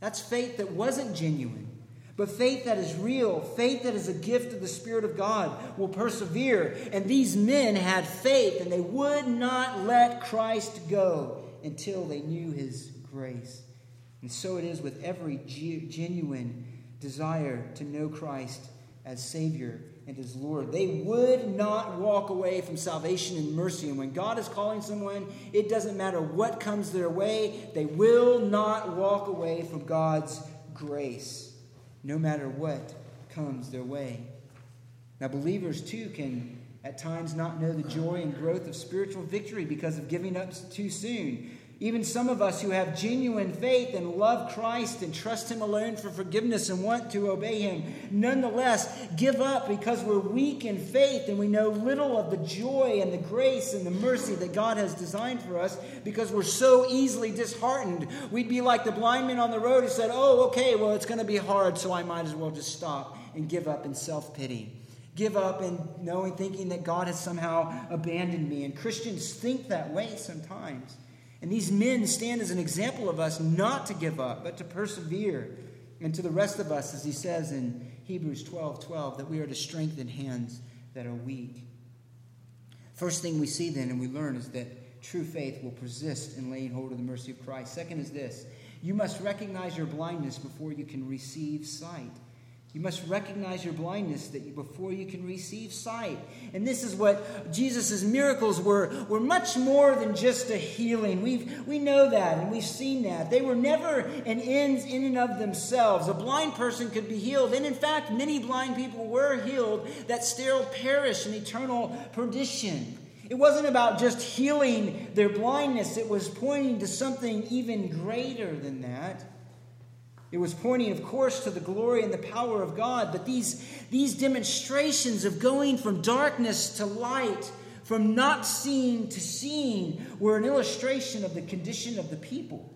That's faith that wasn't genuine. But faith that is real, faith that is a gift of the Spirit of God, will persevere. And these men had faith, and they would not let Christ go until they knew his grace. And so it is with every genuine desire to know Christ as Savior and as Lord. They would not walk away from salvation and mercy. And when God is calling someone, it doesn't matter what comes their way, they will not walk away from God's grace no matter what comes their way. Now, believers too can at times not know the joy and growth of spiritual victory because of giving up too soon. Even some of us who have genuine faith and love Christ and trust Him alone for forgiveness and want to obey Him, nonetheless give up because we're weak in faith and we know little of the joy and the grace and the mercy that God has designed for us because we're so easily disheartened. We'd be like the blind man on the road who said, Oh, okay, well, it's going to be hard, so I might as well just stop and give up in self pity. give up and knowing, thinking that God has somehow abandoned me. And Christians think that way sometimes. And these men stand as an example of us not to give up, but to persevere. And to the rest of us, as he says in Hebrews 12 12, that we are to strengthen hands that are weak. First thing we see then and we learn is that true faith will persist in laying hold of the mercy of Christ. Second is this you must recognize your blindness before you can receive sight. You must recognize your blindness that you, before you can receive sight. And this is what Jesus' miracles were, were much more than just a healing. We've, we know that and we've seen that. They were never an end in and of themselves. A blind person could be healed. And in fact, many blind people were healed that still perish in eternal perdition. It wasn't about just healing their blindness, it was pointing to something even greater than that. It was pointing, of course, to the glory and the power of God, but these, these demonstrations of going from darkness to light, from not seeing to seeing, were an illustration of the condition of the people.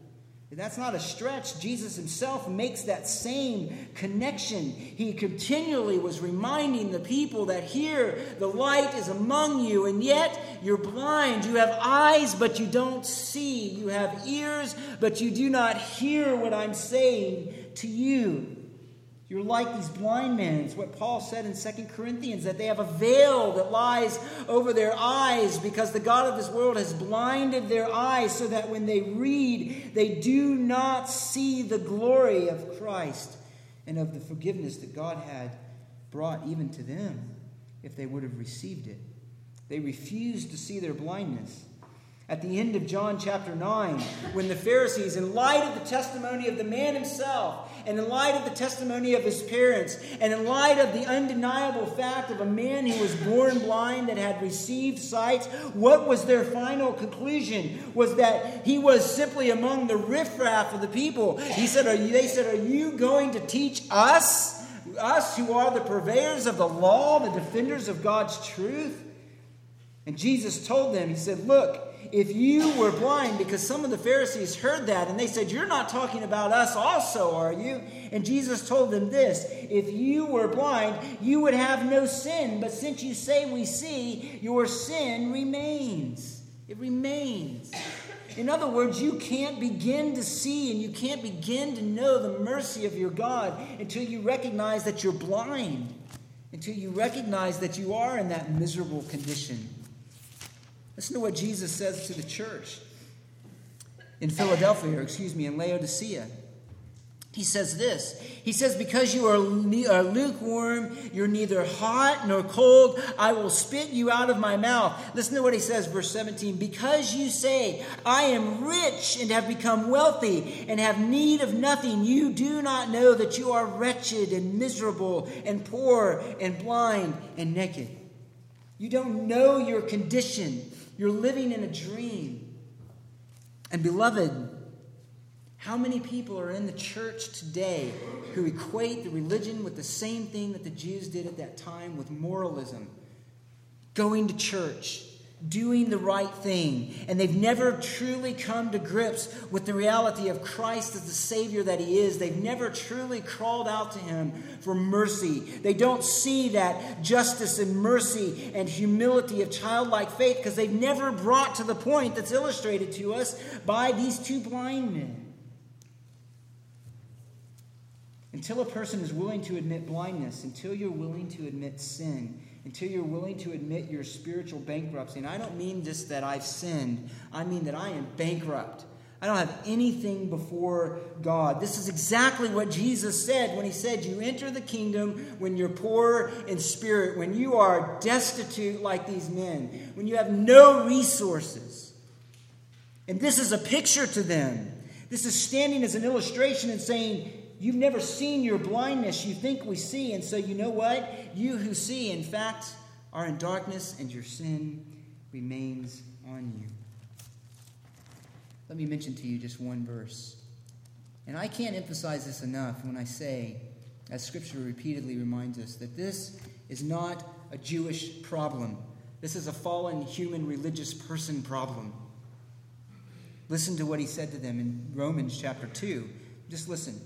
That's not a stretch. Jesus himself makes that same connection. He continually was reminding the people that here the light is among you, and yet you're blind. You have eyes, but you don't see. You have ears, but you do not hear what I'm saying to you. You're like these blind men. It's what Paul said in 2 Corinthians that they have a veil that lies over their eyes because the God of this world has blinded their eyes so that when they read, they do not see the glory of Christ and of the forgiveness that God had brought even to them if they would have received it. They refused to see their blindness at the end of John chapter 9, when the Pharisees, in light of the testimony of the man himself, and in light of the testimony of his parents, and in light of the undeniable fact of a man who was born blind that had received sight, what was their final conclusion? Was that he was simply among the riffraff of the people. He said, are you, They said, Are you going to teach us, us who are the purveyors of the law, the defenders of God's truth? And Jesus told them, He said, Look, if you were blind, because some of the Pharisees heard that and they said, You're not talking about us also, are you? And Jesus told them this If you were blind, you would have no sin. But since you say we see, your sin remains. It remains. In other words, you can't begin to see and you can't begin to know the mercy of your God until you recognize that you're blind, until you recognize that you are in that miserable condition. Listen to what Jesus says to the church in Philadelphia, or excuse me, in Laodicea. He says this He says, Because you are lukewarm, you're neither hot nor cold, I will spit you out of my mouth. Listen to what he says, verse 17. Because you say, I am rich and have become wealthy and have need of nothing, you do not know that you are wretched and miserable and poor and blind and naked. You don't know your condition. You're living in a dream. And, beloved, how many people are in the church today who equate the religion with the same thing that the Jews did at that time with moralism? Going to church, doing the right thing. And they've never truly come to grips with the reality of Christ as the Savior that He is. They've never truly crawled out to Him for mercy. They don't see that justice and mercy and humility of childlike faith because they've never brought to the point that's illustrated to us by these two blind men. Until a person is willing to admit blindness, until you're willing to admit sin, until you're willing to admit your spiritual bankruptcy. And I don't mean just that I've sinned, I mean that I am bankrupt. I don't have anything before God. This is exactly what Jesus said when he said, You enter the kingdom when you're poor in spirit, when you are destitute like these men, when you have no resources. And this is a picture to them. This is standing as an illustration and saying, You've never seen your blindness. You think we see. And so, you know what? You who see, in fact, are in darkness, and your sin remains on you. Let me mention to you just one verse. And I can't emphasize this enough when I say, as Scripture repeatedly reminds us, that this is not a Jewish problem. This is a fallen human religious person problem. Listen to what he said to them in Romans chapter 2. Just listen.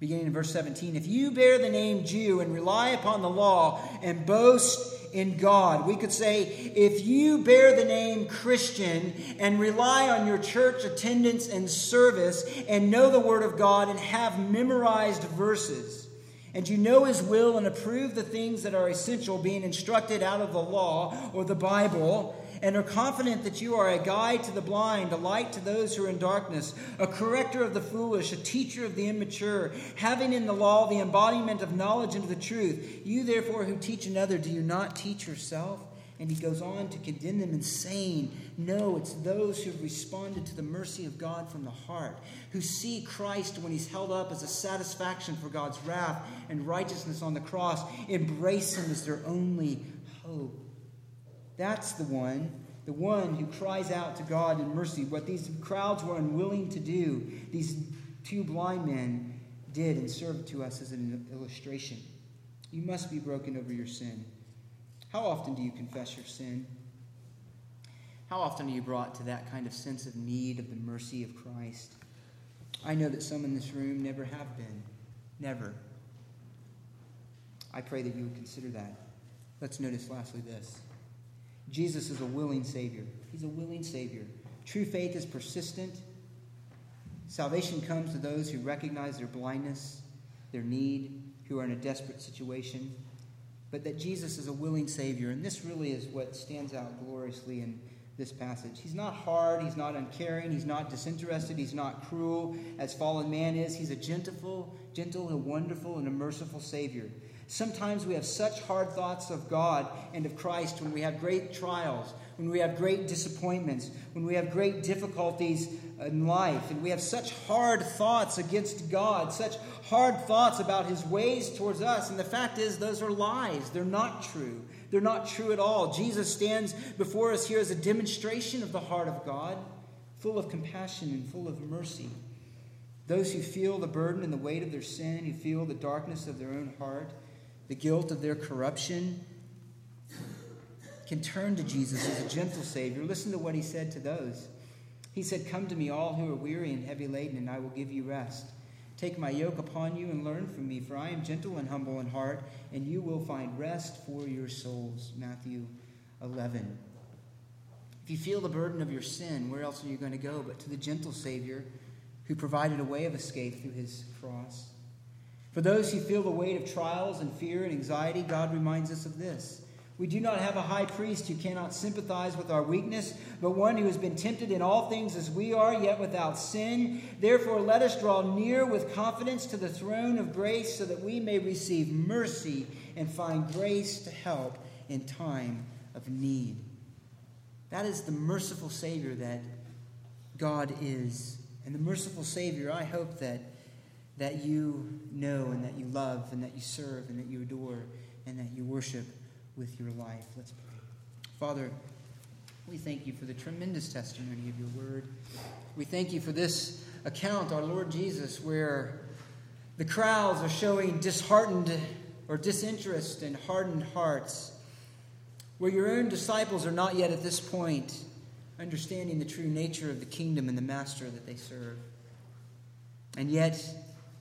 Beginning in verse 17. If you bear the name Jew and rely upon the law and boast in God, we could say, if you bear the name Christian and rely on your church attendance and service and know the Word of God and have memorized verses, and you know His will and approve the things that are essential, being instructed out of the law or the Bible, and are confident that you are a guide to the blind, a light to those who are in darkness, a corrector of the foolish, a teacher of the immature, having in the law the embodiment of knowledge and of the truth. You, therefore, who teach another, do you not teach yourself? And he goes on to condemn them and saying, No, it's those who have responded to the mercy of God from the heart, who see Christ when he's held up as a satisfaction for God's wrath and righteousness on the cross, embrace him as their only hope. That's the one, the one who cries out to God in mercy. What these crowds were unwilling to do, these two blind men did and served to us as an illustration. You must be broken over your sin. How often do you confess your sin? How often are you brought to that kind of sense of need of the mercy of Christ? I know that some in this room never have been. Never. I pray that you would consider that. Let's notice lastly this Jesus is a willing Savior. He's a willing Savior. True faith is persistent. Salvation comes to those who recognize their blindness, their need, who are in a desperate situation. But that Jesus is a willing Savior. And this really is what stands out gloriously in this passage. He's not hard, he's not uncaring, he's not disinterested, he's not cruel as fallen man is. He's a gentle, gentle, and wonderful and a merciful Savior. Sometimes we have such hard thoughts of God and of Christ when we have great trials, when we have great disappointments, when we have great difficulties in life, and we have such hard thoughts against God, such hard thoughts about His ways towards us. And the fact is, those are lies. They're not true. They're not true at all. Jesus stands before us here as a demonstration of the heart of God, full of compassion and full of mercy. Those who feel the burden and the weight of their sin, who feel the darkness of their own heart, the guilt of their corruption, can turn to Jesus as a gentle Savior. Listen to what he said to those. He said, Come to me, all who are weary and heavy laden, and I will give you rest. Take my yoke upon you and learn from me, for I am gentle and humble in heart, and you will find rest for your souls. Matthew 11. If you feel the burden of your sin, where else are you going to go but to the gentle Savior who provided a way of escape through his cross? For those who feel the weight of trials and fear and anxiety, God reminds us of this. We do not have a high priest who cannot sympathize with our weakness, but one who has been tempted in all things as we are, yet without sin. Therefore, let us draw near with confidence to the throne of grace so that we may receive mercy and find grace to help in time of need. That is the merciful Savior that God is. And the merciful Savior, I hope that that you know and that you love and that you serve and that you adore and that you worship with your life. Let's pray. Father, we thank you for the tremendous testimony of your word. We thank you for this account, our Lord Jesus, where the crowds are showing disheartened or disinterest and hardened hearts, where your own disciples are not yet at this point understanding the true nature of the kingdom and the master that they serve. And yet,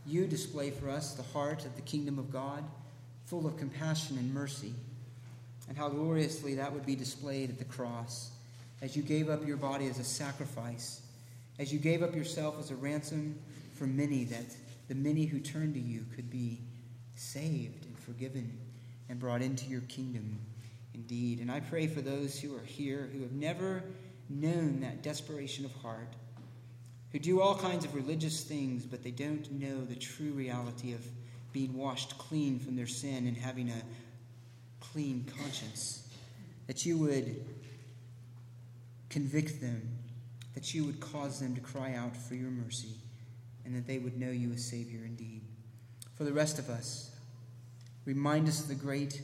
you display for us the heart of the kingdom of God, full of compassion and mercy, and how gloriously that would be displayed at the cross as you gave up your body as a sacrifice, as you gave up yourself as a ransom for many, that the many who turn to you could be saved and forgiven and brought into your kingdom indeed. And I pray for those who are here who have never known that desperation of heart who do all kinds of religious things, but they don't know the true reality of being washed clean from their sin and having a clean conscience. That you would convict them, that you would cause them to cry out for your mercy, and that they would know you as Savior indeed. For the rest of us, remind us of the great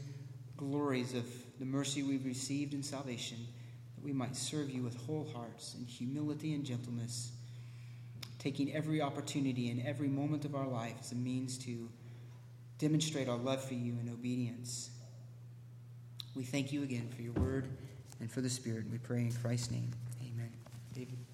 glories of the mercy we've received in salvation, that we might serve you with whole hearts in humility and gentleness taking every opportunity and every moment of our life as a means to demonstrate our love for you in obedience. We thank you again for your word and for the Spirit. We pray in Christ's name. Amen. David.